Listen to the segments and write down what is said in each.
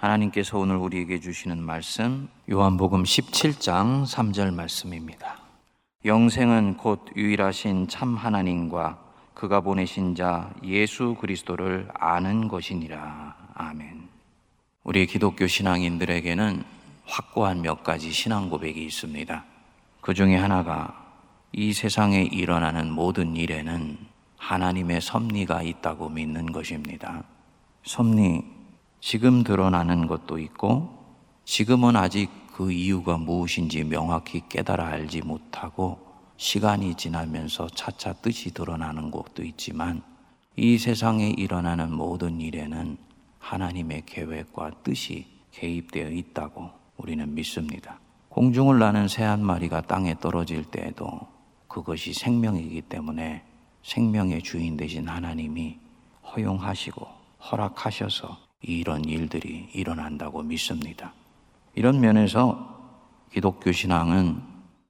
하나님께서 오늘 우리에게 주시는 말씀 요한복음 17장 3절 말씀입니다. 영생은 곧 유일하신 참 하나님과 그가 보내신 자 예수 그리스도를 아는 것이니라. 아멘. 우리 기독교 신앙인들에게는 확고한 몇 가지 신앙 고백이 있습니다. 그 중에 하나가 이 세상에 일어나는 모든 일에는 하나님의 섭리가 있다고 믿는 것입니다. 섭리, 지금 드러나는 것도 있고, 지금은 아직 그 이유가 무엇인지 명확히 깨달아 알지 못하고, 시간이 지나면서 차차 뜻이 드러나는 것도 있지만, 이 세상에 일어나는 모든 일에는 하나님의 계획과 뜻이 개입되어 있다고 우리는 믿습니다. 공중을 나는 새 한 마리가 땅에 떨어질 때에도 그것이 생명이기 때문에 생명의 주인 되신 하나님이 허용하시고 허락하셔서 이런 일들이 일어난다고 믿습니다. 이런 면에서 기독교 신앙은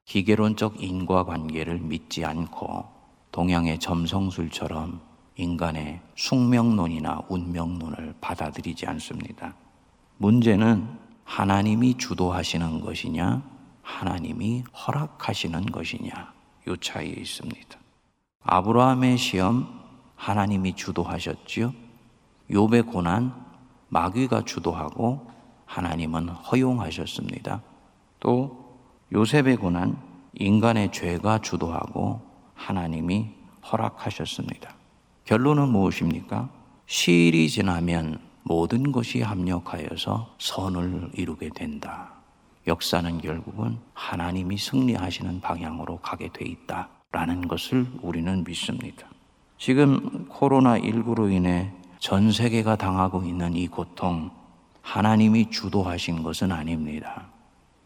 기계론적 인과관계를 믿지 않고 동양의 점성술처럼 인간의 숙명론이나 운명론을 받아들이지 않습니다. 문제는 하나님이 주도하시는 것이냐, 하나님이 허락하시는 것이냐, 요 차이에 있습니다. 아브라함의 시험, 하나님이 주도하셨지요. 욥의 고난, 마귀가 주도하고 하나님은 허용하셨습니다. 또 요셉의 고난, 인간의 죄가 주도하고 하나님이 허락하셨습니다. 결론은 무엇입니까? 시일이 지나면 모든 것이 합력하여서 선을 이루게 된다. 역사는 결국은 하나님이 승리하시는 방향으로 가게 돼 있다 라는 것을 우리는 믿습니다. 지금 코로나19로 인해 전 세계가 당하고 있는 이 고통, 하나님이 주도하신 것은 아닙니다.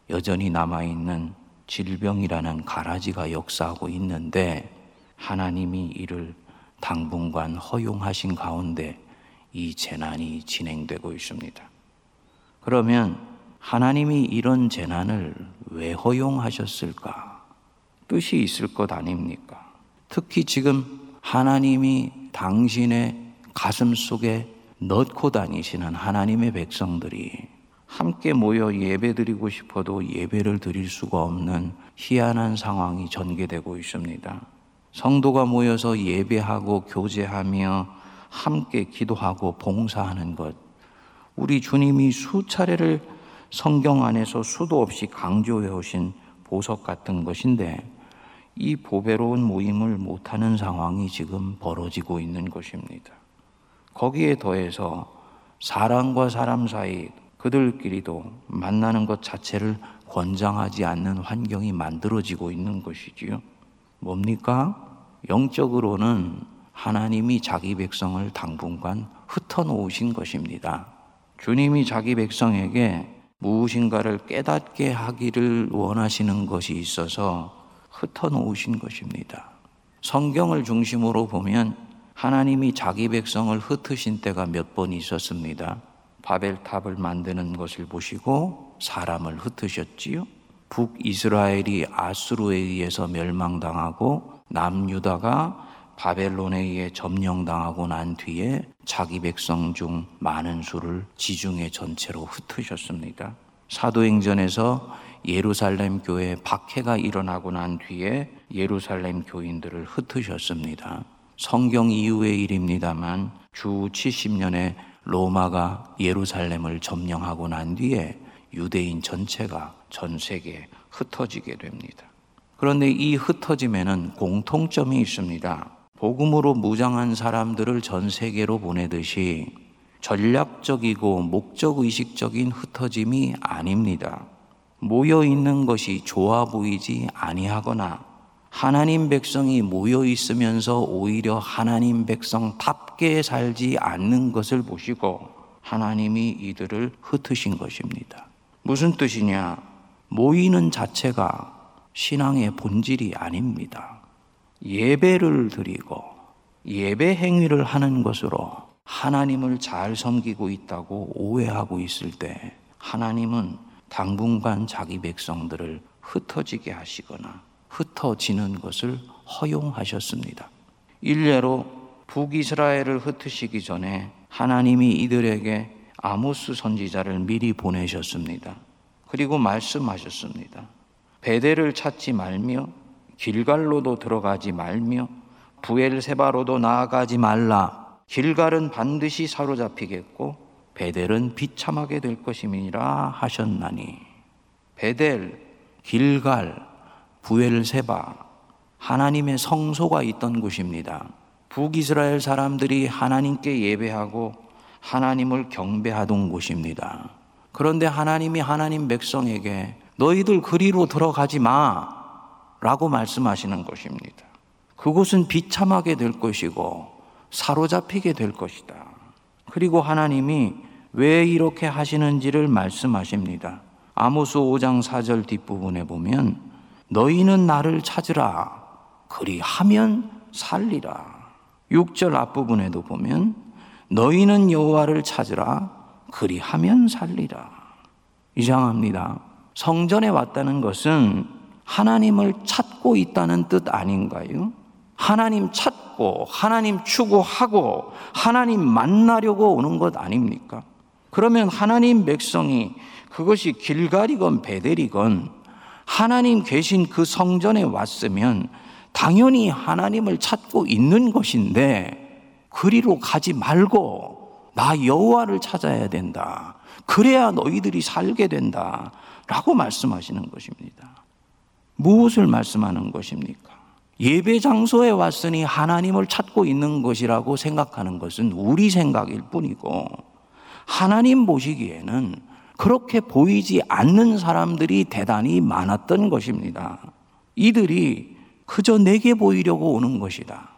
여전히 남아있는 질병이라는 가라지가 역사하고 있는데 하나님이 이를 당분간 허용하신 가운데 이 재난이 진행되고 있습니다. 그러면 하나님이 이런 재난을 왜 허용하셨을까? 뜻이 있을 것 아닙니까? 특히 지금 하나님이 당신의 가슴 속에 넣고 다니시는 하나님의 백성들이 함께 모여 예배 드리고 싶어도 예배를 드릴 수가 없는 희한한 상황이 전개되고 있습니다. 성도가 모여서 예배하고 교제하며 함께 기도하고 봉사하는 것. 우리 주님이 수차례를 성경 안에서 수도 없이 강조해 오신 보석 같은 것인데 이 보배로운 모임을 못하는 상황이 지금 벌어지고 있는 것입니다. 거기에 더해서 사람과 사람 사이 그들끼리도 만나는 것 자체를 권장하지 않는 환경이 만들어지고 있는 것이지요. 뭡니까? 영적으로는 하나님이 자기 백성을 당분간 흩어놓으신 것입니다. 주님이 자기 백성에게 무엇인가를 깨닫게 하기를 원하시는 것이 있어서 흩어놓으신 것입니다. 성경을 중심으로 보면 하나님이 자기 백성을 흩으신 때가 몇 번 있었습니다. 바벨탑을 만드는 것을 보시고 사람을 흩으셨지요. 북이스라엘이 아수르에 의해서 멸망당하고 남유다가 바벨론에 의해 점령당하고 난 뒤에 자기 백성 중 많은 수를 지중해 전체로 흩으셨습니다. 사도행전에서 예루살렘 교회 박해가 일어나고 난 뒤에 예루살렘 교인들을 흩으셨습니다. 성경 이후의 일입니다만 주 70년에 로마가 예루살렘을 점령하고 난 뒤에 유대인 전체가 전 세계에 흩어지게 됩니다. 그런데 이 흩어짐에는 공통점이 있습니다. 복음으로 무장한 사람들을 전 세계로 보내듯이 전략적이고 목적 의식적인 흩어짐이 아닙니다. 모여 있는 것이 좋아 보이지 아니하거나 하나님 백성이 모여 있으면서 오히려 하나님 백성답게 살지 않는 것을 보시고 하나님이 이들을 흩으신 것입니다. 무슨 뜻이냐? 모이는 자체가 신앙의 본질이 아닙니다. 예배를 드리고 예배 행위를 하는 것으로 하나님을 잘 섬기고 있다고 오해하고 있을 때 하나님은 당분간 자기 백성들을 흩어지게 하시거나 흩어지는 것을 허용하셨습니다. 일례로 북이스라엘을 흩으시기 전에 하나님이 이들에게 아모스 선지자를 미리 보내셨습니다. 그리고 말씀하셨습니다. 베델을 찾지 말며 길갈로도 들어가지 말며 부엘세바로도 나아가지 말라. 길갈은 반드시 사로잡히겠고 베델은 비참하게 될 것임이니라 하셨나니 베델, 길갈, 부엘세바 하나님의 성소가 있던 곳입니다. 북이스라엘 사람들이 하나님께 예배하고 하나님을 경배하던 곳입니다. 그런데 하나님이 하나님 백성에게 너희들 그리로 들어가지 마 라고 말씀하시는 것입니다. 그곳은 비참하게 될 것이고 사로잡히게 될 것이다. 그리고 하나님이 왜 이렇게 하시는지를 말씀하십니다. 아모스 5장 4절 뒷부분에 보면 너희는 나를 찾으라 그리하면 살리라. 6절 앞부분에도 보면 너희는 여호와를 찾으라 그리하면 살리라. 이상합니다. 성전에 왔다는 것은 하나님을 찾고 있다는 뜻 아닌가요? 하나님 찾고 하나님 추구하고 하나님 만나려고 오는 것 아닙니까? 그러면 하나님 백성이 그것이 길갈이건 베델이건 하나님 계신 그 성전에 왔으면 당연히 하나님을 찾고 있는 것인데 그리로 가지 말고 나 여호와를 찾아야 된다. 그래야 너희들이 살게 된다. 라고 말씀하시는 것입니다. 무엇을 말씀하는 것입니까? 예배 장소에 왔으니 하나님을 찾고 있는 것이라고 생각하는 것은 우리 생각일 뿐이고 하나님 보시기에는 그렇게 보이지 않는 사람들이 대단히 많았던 것입니다. 이들이 그저 내게 보이려고 오는 것이다.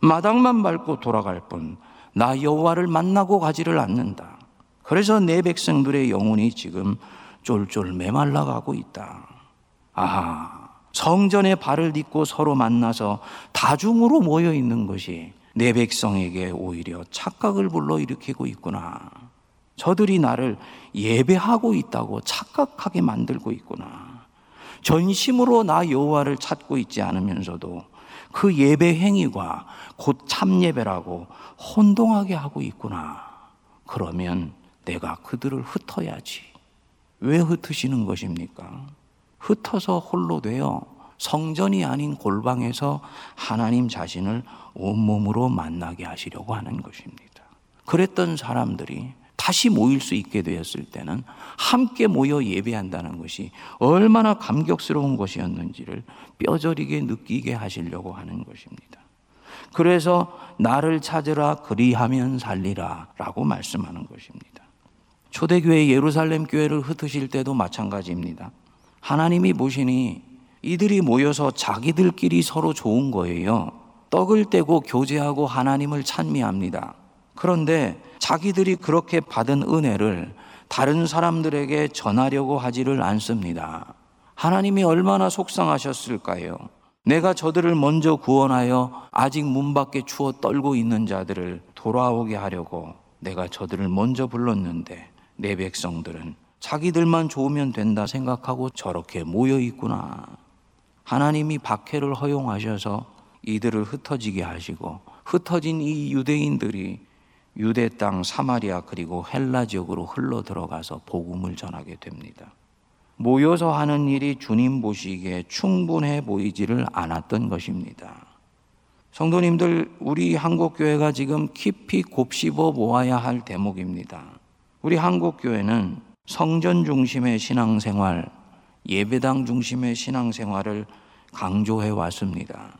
마당만 밟고 돌아갈 뿐, 나 여호와를 만나고 가지를 않는다. 그래서 내 백성들의 영혼이 지금 쫄쫄 메말라가고 있다. 아하, 성전에 발을 딛고 서로 만나서 다중으로 모여 있는 것이 내 백성에게 오히려 착각을 불러일으키고 있구나. 저들이 나를 예배하고 있다고 착각하게 만들고 있구나. 전심으로 나 여호와를 찾고 있지 않으면서도 그 예배 행위가 곧 참예배라고 혼동하게 하고 있구나. 그러면 내가 그들을 흩어야지. 왜 흩으시는 것입니까? 흩어서 홀로 되어 성전이 아닌 골방에서 하나님 자신을 온몸으로 만나게 하시려고 하는 것입니다. 그랬던 사람들이 다시 모일 수 있게 되었을 때는 함께 모여 예배한다는 것이 얼마나 감격스러운 것이었는지를 뼈저리게 느끼게 하시려고 하는 것입니다. 그래서 나를 찾으라 그리하면 살리라 라고 말씀하는 것입니다. 초대교회 예루살렘 교회를 흩으실 때도 마찬가지입니다. 하나님이 보시니 이들이 모여서 자기들끼리 서로 좋은 거예요. 떡을 떼고 교제하고 하나님을 찬미합니다. 그런데 자기들이 그렇게 받은 은혜를 다른 사람들에게 전하려고 하지를 않습니다. 하나님이 얼마나 속상하셨을까요? 내가 저들을 먼저 구원하여 아직 문 밖에 추워 떨고 있는 자들을 돌아오게 하려고 내가 저들을 먼저 불렀는데 내 백성들은 자기들만 좋으면 된다 생각하고 저렇게 모여 있구나. 하나님이 박해를 허용하셔서 이들을 흩어지게 하시고 흩어진 이 유대인들이 유대 땅 사마리아 그리고 헬라 지역으로 흘러 들어가서 복음을 전하게 됩니다. 모여서 하는 일이 주님 보시기에 충분해 보이지를 않았던 것입니다. 성도님들, 우리 한국교회가 지금 깊이 곱씹어 모아야 할 대목입니다. 우리 한국교회는 성전 중심의 신앙생활, 예배당 중심의 신앙생활을 강조해 왔습니다.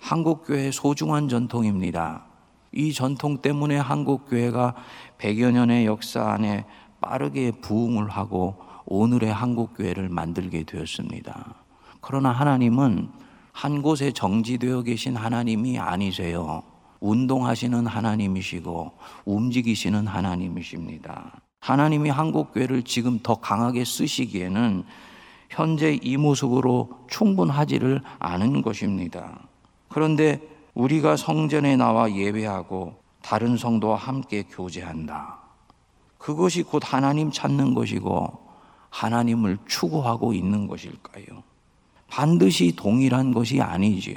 한국교회 소중한 전통입니다. 이 전통 때문에 한국 교회가 100여 년의 역사 안에 빠르게 부흥을 하고 오늘의 한국 교회를 만들게 되었습니다. 그러나 하나님은 한 곳에 정지되어 계신 하나님이 아니세요. 운동하시는 하나님이시고 움직이시는 하나님이십니다. 하나님이 한국 교회를 지금 더 강하게 쓰시기에는 현재 이 모습으로 충분하지를 않은 것입니다. 그런데 우리가 성전에 나와 예배하고 다른 성도와 함께 교제한다. 그것이 곧 하나님 찾는 것이고 하나님을 추구하고 있는 것일까요? 반드시 동일한 것이 아니지요.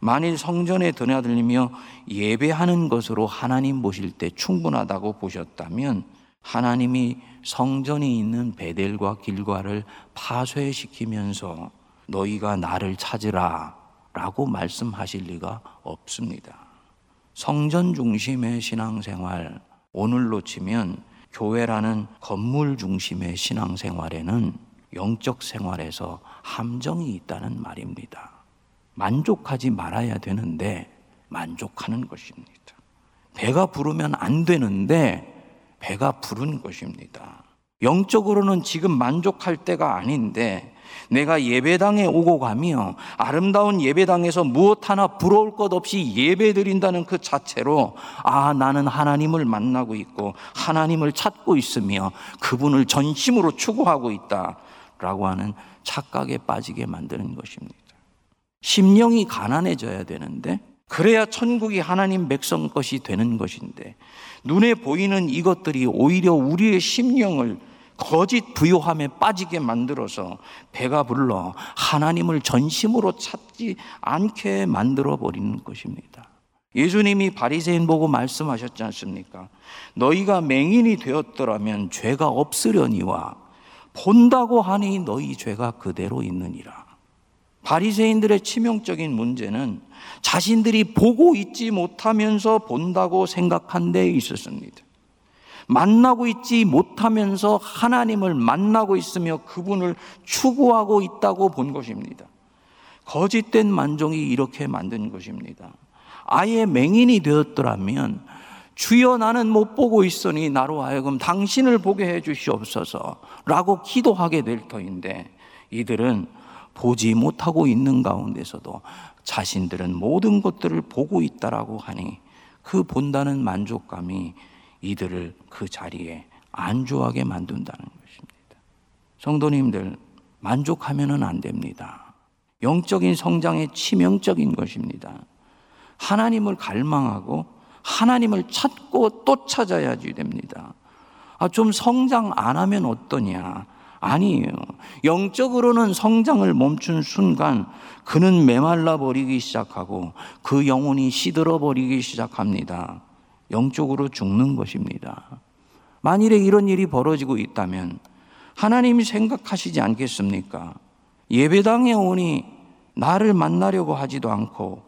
만일 성전에 드나들며 예배하는 것으로 하나님 보실 때 충분하다고 보셨다면 하나님이 성전이 있는 베델과 길과를 파쇄시키면서 너희가 나를 찾으라 라고 말씀하실 리가 없습니다. 성전 중심의 신앙생활, 오늘로 치면 교회라는 건물 중심의 신앙생활에는 영적 생활에서 함정이 있다는 말입니다. 만족하지 말아야 되는데 만족하는 것입니다. 배가 부르면 안 되는데 배가 부른 것입니다. 영적으로는 지금 만족할 때가 아닌데 내가 예배당에 오고 가며 아름다운 예배당에서 무엇 하나 부러울 것 없이 예배 드린다는 그 자체로 아, 나는 하나님을 만나고 있고 하나님을 찾고 있으며 그분을 전심으로 추구하고 있다. 라고 하는 착각에 빠지게 만드는 것입니다. 심령이 가난해져야 되는데 그래야 천국이 하나님 백성 것이 되는 것인데 눈에 보이는 이것들이 오히려 우리의 심령을 거짓 부요함에 빠지게 만들어서 배가 불러 하나님을 전심으로 찾지 않게 만들어 버리는 것입니다. 예수님이 바리새인 보고 말씀하셨지 않습니까? 너희가 맹인이 되었더라면 죄가 없으려니와 본다고 하니 너희 죄가 그대로 있느니라. 바리새인들의 치명적인 문제는 자신들이 보고 있지 못하면서 본다고 생각한 데 있었습니다. 만나고 있지 못하면서 하나님을 만나고 있으며 그분을 추구하고 있다고 본 것입니다. 거짓된 만종이 이렇게 만든 것입니다. 아예 맹인이 되었더라면 주여 나는 못 보고 있으니 나로 하여금 당신을 보게 해 주시옵소서 라고 기도하게 될 터인데 이들은 보지 못하고 있는 가운데서도 자신들은 모든 것들을 보고 있다라고 하니 그 본다는 만족감이 이들을 그 자리에 안주하게 만든다는 것입니다. 성도님들, 만족하면 안 됩니다. 영적인 성장의 치명적인 것입니다. 하나님을 갈망하고 하나님을 찾고 또 찾아야지 됩니다. 아, 좀 성장 안 하면 어떠냐? 아니에요. 영적으로는 성장을 멈춘 순간 그는 메말라 버리기 시작하고 그 영혼이 시들어 버리기 시작합니다. 영적으로 죽는 것입니다. 만일에 이런 일이 벌어지고 있다면 하나님이 생각하시지 않겠습니까? 예배당에 오니 나를 만나려고 하지도 않고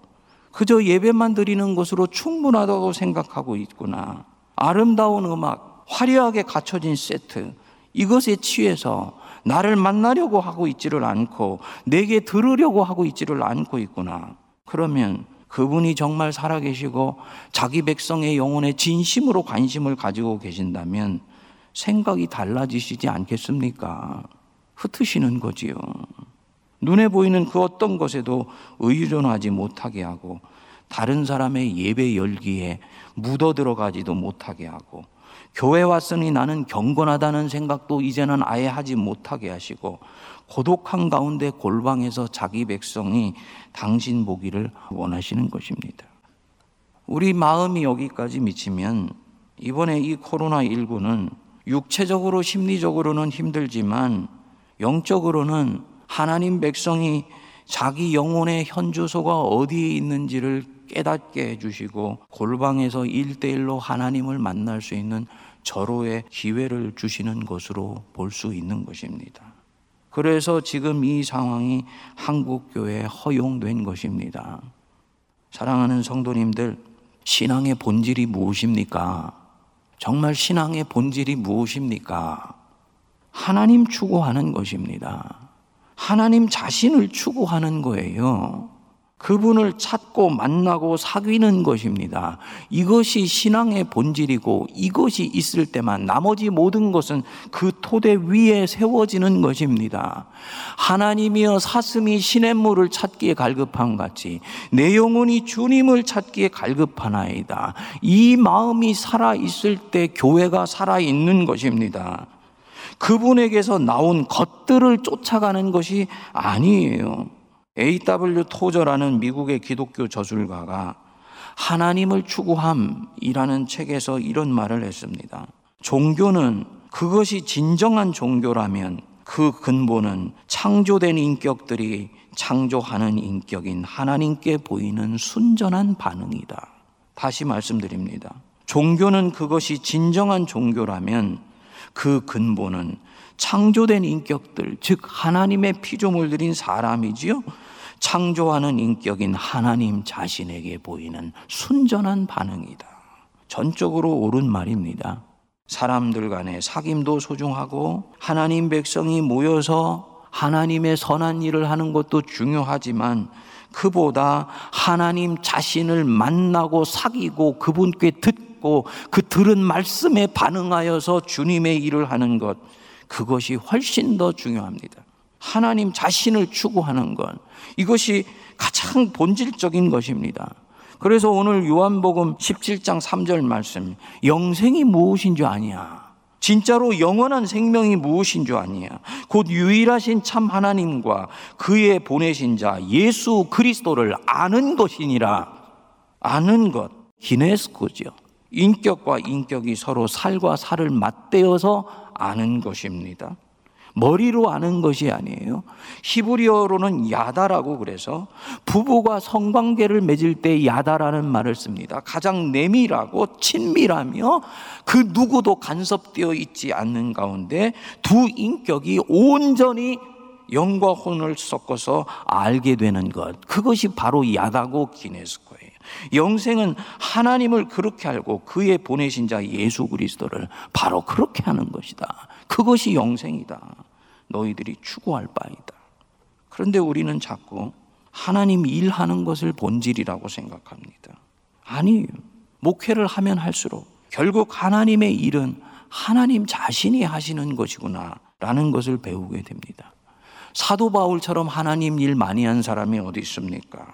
그저 예배만 드리는 것으로 충분하다고 생각하고 있구나. 아름다운 음악, 화려하게 갖춰진 세트, 이것에 취해서 나를 만나려고 하고 있지를 않고 내게 들으려고 하고 있지를 않고 있구나. 그러면 그분이 정말 살아계시고 자기 백성의 영혼에 진심으로 관심을 가지고 계신다면 생각이 달라지시지 않겠습니까? 흩으시는 거지요. 눈에 보이는 그 어떤 것에도 의존하지 못하게 하고 다른 사람의 예배 열기에 묻어 들어가지도 못하게 하고 교회 왔으니 나는 경건하다는 생각도 이제는 아예 하지 못하게 하시고 고독한 가운데 골방에서 자기 백성이 당신 보기를 원하시는 것입니다. 우리 마음이 여기까지 미치면 이번에 이 코로나19는 육체적으로 심리적으로는 힘들지만 영적으로는 하나님 백성이 자기 영혼의 현주소가 어디에 있는지를 깨닫게 해주시고 골방에서 일대일로 하나님을 만날 수 있는 절호의 기회를 주시는 것으로 볼 수 있는 것입니다. 그래서 지금 이 상황이 한국교회에 허용된 것입니다. 사랑하는 성도님들, 신앙의 본질이 무엇입니까? 정말 신앙의 본질이 무엇입니까? 하나님 추구하는 것입니다. 하나님 자신을 추구하는 거예요. 그분을 찾고 만나고 사귀는 것입니다. 이것이 신앙의 본질이고 이것이 있을 때만 나머지 모든 것은 그 토대 위에 세워지는 것입니다. 하나님이여 사슴이 시냇물을 찾기에 갈급한 같이 내 영혼이 주님을 찾기에 갈급하나이다. 이 마음이 살아 있을 때 교회가 살아 있는 것입니다. 그분에게서 나온 것들을 쫓아가는 것이 아니에요. A.W. 토저라는 미국의 기독교 저술가가 하나님을 추구함이라는 책에서 이런 말을 했습니다. 종교는 그것이 진정한 종교라면 그 근본은 창조된 인격들이 창조하는 인격인 하나님께 보이는 순전한 반응이다. 다시 말씀드립니다. 종교는 그것이 진정한 종교라면 그 근본은 창조된 인격들, 즉 하나님의 피조물들인 사람이지요. 창조하는 인격인 하나님 자신에게 보이는 순전한 반응이다. 전적으로 옳은 말입니다. 사람들 간의 사귐도 소중하고 하나님 백성이 모여서 하나님의 선한 일을 하는 것도 중요하지만 그보다 하나님 자신을 만나고 사귀고 그분께 듣고 그 들은 말씀에 반응하여서 주님의 일을 하는 것 그것이 훨씬 더 중요합니다. 하나님 자신을 추구하는 것 이것이 가장 본질적인 것입니다. 그래서 오늘 요한복음 17장 3절 말씀 영생이 무엇인 줄 아냐? 진짜로 영원한 생명이 무엇인 줄 아니야. 곧 유일하신 참 하나님과 그의 보내신 자 예수 그리스도를 아는 것이니라. 아는 것. 기네스코죠. 인격과 인격이 서로 살과 살을 맞대어서 아는 것입니다. 머리로 아는 것이 아니에요. 히브리어로는 야다라고 그래서 부부가 성관계를 맺을 때 야다라는 말을 씁니다. 가장 내밀하고 친밀하며 그 누구도 간섭되어 있지 않는 가운데 두 인격이 온전히 영과 혼을 섞어서 알게 되는 것. 그것이 바로 야다고 기네스코예요. 영생은 하나님을 그렇게 알고 그의 보내신 자 예수 그리스도를 바로 그렇게 하는 것이다. 그것이 영생이다. 너희들이 추구할 바이다. 그런데 우리는 자꾸 하나님 일하는 것을 본질이라고 생각합니다. 아니에요. 목회를 하면 할수록 결국 하나님의 일은 하나님 자신이 하시는 것이구나 라는 것을 배우게 됩니다. 사도 바울처럼 하나님 일 많이 한 사람이 어디 있습니까?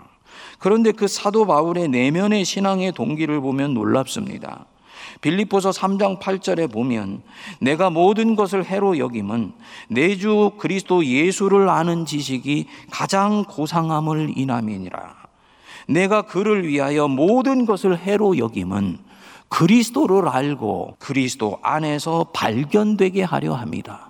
그런데 그 사도 바울의 내면의 신앙의 동기를 보면 놀랍습니다. 빌립보서 3장 8절에 보면 내가 모든 것을 해로 여김은 내 주 그리스도 예수를 아는 지식이 가장 고상함을 인함이니라. 내가 그를 위하여 모든 것을 해로 여김은 그리스도를 알고 그리스도 안에서 발견되게 하려 합니다.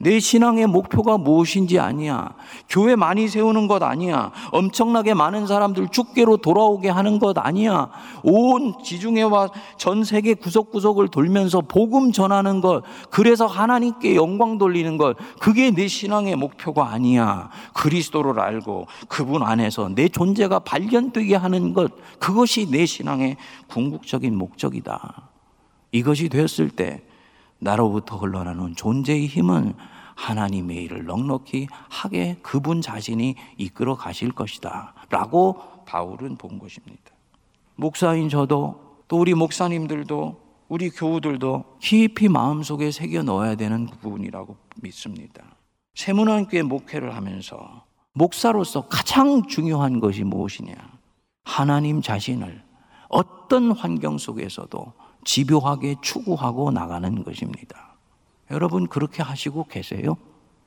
내 신앙의 목표가 무엇인지 아니야. 교회 많이 세우는 것 아니야. 엄청나게 많은 사람들 죽게로 돌아오게 하는 것 아니야. 온 지중해와 전 세계 구석구석을 돌면서 복음 전하는 것. 그래서 하나님께 영광 돌리는 것. 그게 내 신앙의 목표가 아니야. 그리스도를 알고 그분 안에서 내 존재가 발견되게 하는 것. 그것이 내 신앙의 궁극적인 목적이다. 이것이 되었을 때 나로부터 흘러나는 존재의 힘은 하나님의 일을 넉넉히 하게 그분 자신이 이끌어 가실 것이다. 라고 바울은 본 것입니다. 목사인 저도 또 우리 목사님들도 우리 교우들도 깊이 마음속에 새겨 넣어야 되는 부분이라고 믿습니다. 세문안교회 목회를 하면서 목사로서 가장 중요한 것이 무엇이냐? 하나님 자신을 어떤 환경 속에서도 집요하게 추구하고 나가는 것입니다. 여러분 그렇게 하시고 계세요?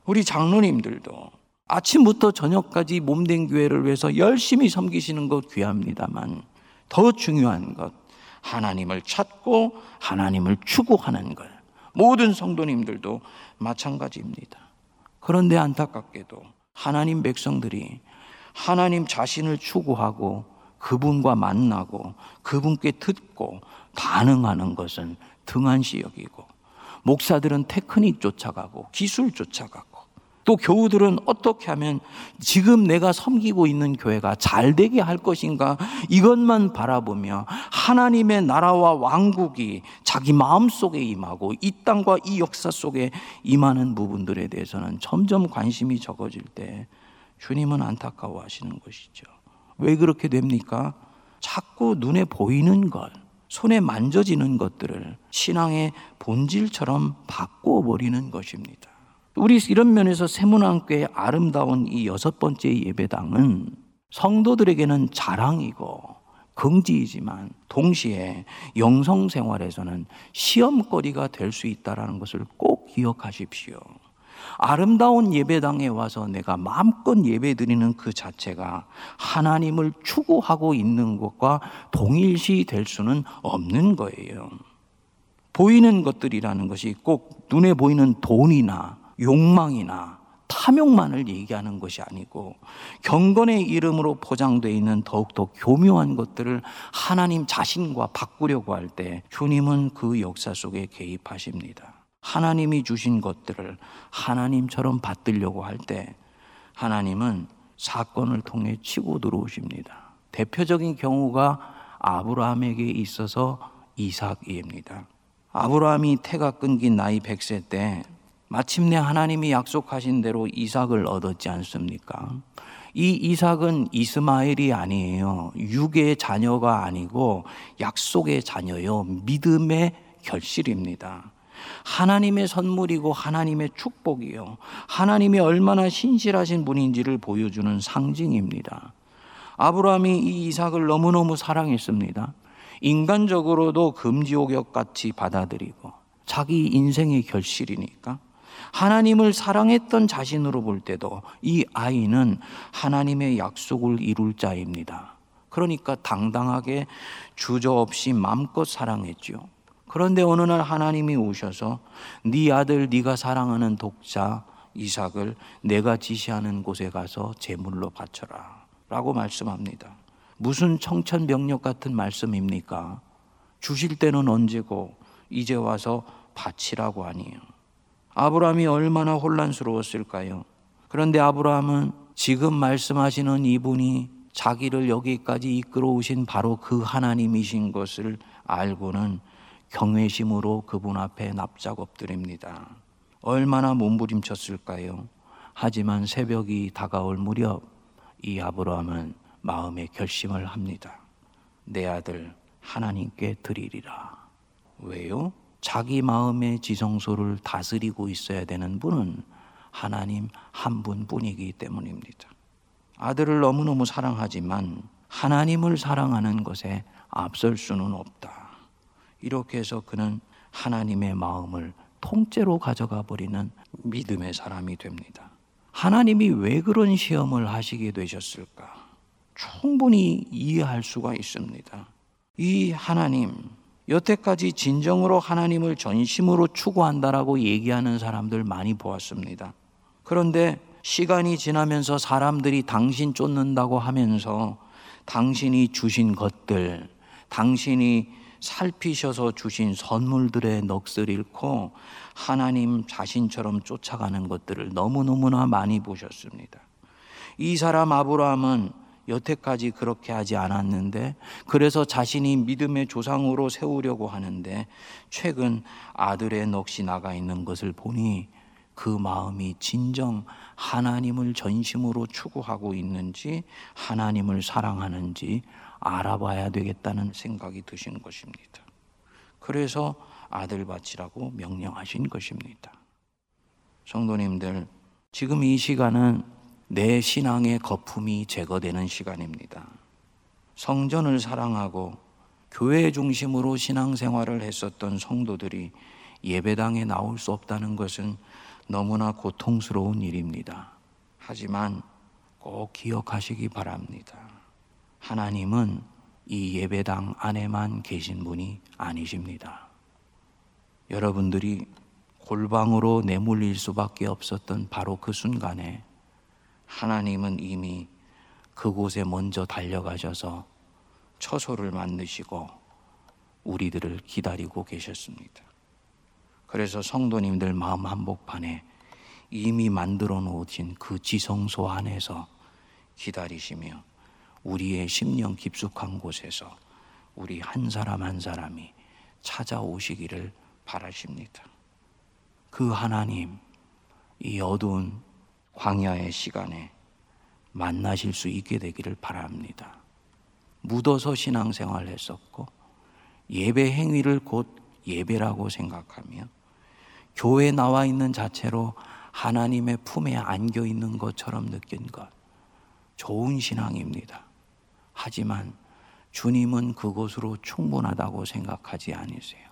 우리 장로님들도 아침부터 저녁까지 몸된 교회를 위해서 열심히 섬기시는 것 귀합니다만 더 중요한 것 하나님을 찾고 하나님을 추구하는 것 모든 성도님들도 마찬가지입니다. 그런데 안타깝게도 하나님 백성들이 하나님 자신을 추구하고 그분과 만나고 그분께 듣고 반응하는 것은 등한시 여기고 목사들은 테크닉 쫓아가고 기술 쫓아가고 또 교우들은 어떻게 하면 지금 내가 섬기고 있는 교회가 잘 되게 할 것인가 이것만 바라보며 하나님의 나라와 왕국이 자기 마음 속에 임하고 이 땅과 이 역사 속에 임하는 부분들에 대해서는 점점 관심이 적어질 때 주님은 안타까워 하시는 것이죠. 왜 그렇게 됩니까? 자꾸 눈에 보이는 것, 손에 만져지는 것들을 신앙의 본질처럼 바꿔버리는 것입니다. 우리 이런 면에서 세문안교의 아름다운 이 여섯 번째 예배당은 성도들에게는 자랑이고 긍지이지만 동시에 영성 생활에서는 시험거리가 될 수 있다는 것을 꼭 기억하십시오. 아름다운 예배당에 와서 내가 마음껏 예배 드리는 그 자체가 하나님을 추구하고 있는 것과 동일시 될 수는 없는 거예요. 보이는 것들이라는 것이 꼭 눈에 보이는 돈이나 욕망이나 탐욕만을 얘기하는 것이 아니고 경건의 이름으로 포장되어 있는 더욱더 교묘한 것들을 하나님 자신과 바꾸려고 할 때 주님은 그 역사 속에 개입하십니다. 하나님이 주신 것들을 하나님처럼 받들려고 할 때 하나님은 사건을 통해 치고 들어오십니다. 대표적인 경우가 아브라함에게 있어서 이삭입니다. 아브라함이 태가 끊긴 나이 100세 때 마침내 하나님이 약속하신 대로 이삭을 얻었지 않습니까? 이 이삭은 이스마엘이 아니에요. 육의 자녀가 아니고 약속의 자녀요. 믿음의 결실입니다. 하나님의 선물이고 하나님의 축복이요. 하나님이 얼마나 신실하신 분인지를 보여주는 상징입니다. 아브라함이 이 이삭을 너무너무 사랑했습니다. 인간적으로도 금지옥역 같이 받아들이고 자기 인생의 결실이니까 하나님을 사랑했던 자신으로 볼 때도 이 아이는 하나님의 약속을 이룰 자입니다. 그러니까 당당하게 주저없이 마음껏 사랑했죠. 그런데 어느 날 하나님이 오셔서 네 아들 네가 사랑하는 독자 이삭을 내가 지시하는 곳에 가서 제물로 바쳐라 라고 말씀합니다. 무슨 청천벽력 같은 말씀입니까? 주실 때는 언제고 이제 와서 바치라고 아니에요. 아브라함이 얼마나 혼란스러웠을까요? 그런데 아브라함은 지금 말씀하시는 이분이 자기를 여기까지 이끌어 오신 바로 그 하나님이신 것을 알고는 경외심으로 그분 앞에 납작 엎드립니다. 얼마나 몸부림쳤을까요? 하지만 새벽이 다가올 무렵 이 아브라함은 마음의 결심을 합니다. 내 아들 하나님께 드리리라. 왜요? 자기 마음의 지성소를 다스리고 있어야 되는 분은 하나님 한 분뿐이기 때문입니다. 아들을 너무너무 사랑하지만 하나님을 사랑하는 것에 앞설 수는 없다. 이렇게 해서 그는 하나님의 마음을 통째로 가져가 버리는 믿음의 사람이 됩니다. 하나님이 왜 그런 시험을 하시게 되셨을까? 충분히 이해할 수가 있습니다. 이 하나님, 여태까지 진정으로 하나님을 전심으로 추구한다라고 얘기하는 사람들 많이 보았습니다. 그런데 시간이 지나면서 사람들이 당신 쫓는다고 하면서 당신이 주신 것들, 당신이 살피셔서 주신 선물들의 넋을 잃고 하나님 자신처럼 쫓아가는 것들을 너무너무나 많이 보셨습니다. 이 사람 아브라함은 여태까지 그렇게 하지 않았는데 그래서 자신이 믿음의 조상으로 세우려고 하는데 최근 아들의 넋이 나가 있는 것을 보니 그 마음이 진정 하나님을 전심으로 추구하고 있는지 하나님을 사랑하는지 알아봐야 되겠다는 생각이 드신 것입니다. 그래서 아들 바치라고 명령하신 것입니다. 성도님들, 지금 이 시간은 내 신앙의 거품이 제거되는 시간입니다. 성전을 사랑하고 교회 중심으로 신앙생활을 했었던 성도들이 예배당에 나올 수 없다는 것은 너무나 고통스러운 일입니다. 하지만 꼭 기억하시기 바랍니다. 하나님은 이 예배당 안에만 계신 분이 아니십니다. 여러분들이 골방으로 내몰릴 수밖에 없었던 바로 그 순간에 하나님은 이미 그곳에 먼저 달려가셔서 처소를 만드시고 우리들을 기다리고 계셨습니다. 그래서 성도님들 마음 한복판에 이미 만들어 놓으신 그 지성소 안에서 기다리시며 우리의 심령 깊숙한 곳에서 우리 한 사람 한 사람이 찾아오시기를 바라십니다. 그 하나님, 이 어두운 광야의 시간에 만나실 수 있게 되기를 바랍니다. 묻어서 신앙생활 했었고, 예배 행위를 곧 예배라고 생각하며, 교회 나와 있는 자체로 하나님의 품에 안겨 있는 것처럼 느낀 것, 좋은 신앙입니다. 하지만 주님은 그곳으로 충분하다고 생각하지 않으세요.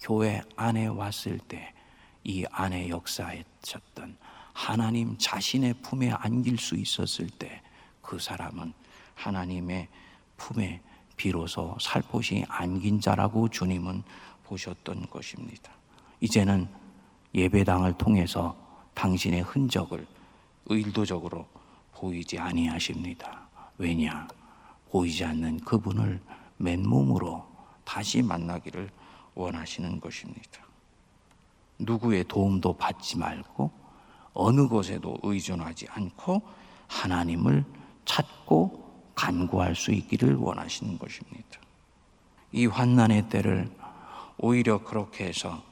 교회 안에 왔을 때 이 안에 역사했었던 하나님 자신의 품에 안길 수 있었을 때 그 사람은 하나님의 품에 비로소 살포시 안긴 자라고 주님은 보셨던 것입니다. 이제는 예배당을 통해서 당신의 흔적을 의도적으로 보이지 아니하십니다. 왜냐? 보이지 않는 그분을 맨몸으로 다시 만나기를 원하시는 것입니다. 누구의 도움도 받지 말고 어느 것에도 의존하지 않고 하나님을 찾고 간구할 수 있기를 원하시는 것입니다. 이 환난의 때를 오히려 그렇게 해서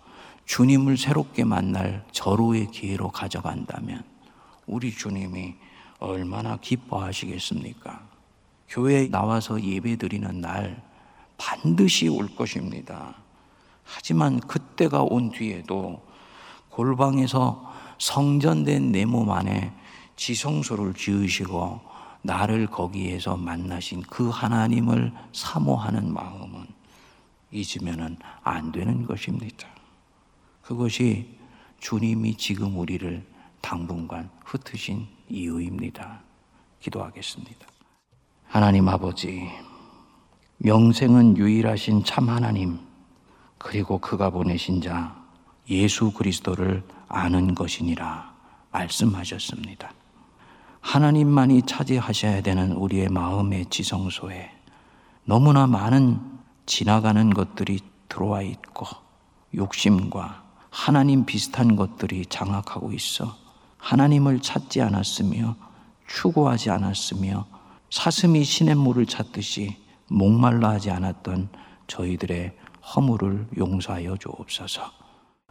주님을 새롭게 만날 절호의 기회로 가져간다면 우리 주님이 얼마나 기뻐하시겠습니까? 교회에 나와서 예배 드리는 날 반드시 올 것입니다. 하지만 그때가 온 뒤에도 골방에서 성전된 내 몸 안에 지성소를 지으시고 나를 거기에서 만나신 그 하나님을 사모하는 마음은 잊으면 안 되는 것입니다. 그것이 주님이 지금 우리를 당분간 흩으신 이유입니다. 기도하겠습니다. 하나님 아버지, 명생은 유일하신 참 하나님, 그리고 그가 보내신 자 예수 그리스도를 아는 것이니라 말씀하셨습니다. 하나님만이 차지하셔야 되는 우리의 마음의 지성소에 너무나 많은 지나가는 것들이 들어와 있고 욕심과 하나님 비슷한 것들이 장악하고 있어 하나님을 찾지 않았으며 추구하지 않았으며 사슴이 시냇물을 찾듯이 목말라 하지 않았던 저희들의 허물을 용서하여 주옵소서.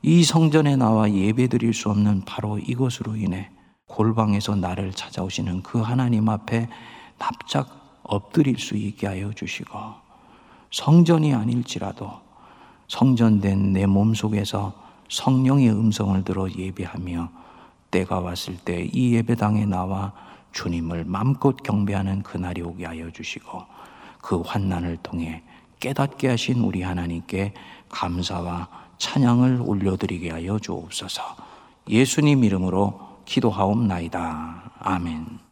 이 성전에 나와 예배드릴 수 없는 바로 이것으로 인해 골방에서 나를 찾아오시는 그 하나님 앞에 납작 엎드릴 수 있게 하여 주시고 성전이 아닐지라도 성전된 내 몸속에서 성령의 음성을 들어 예배하며 때가 왔을 때 이 예배당에 나와 주님을 맘껏 경배하는 그날이 오게 하여 주시고 그 환난을 통해 깨닫게 하신 우리 하나님께 감사와 찬양을 올려드리게 하여 주옵소서. 예수님 이름으로 기도하옵나이다. 아멘.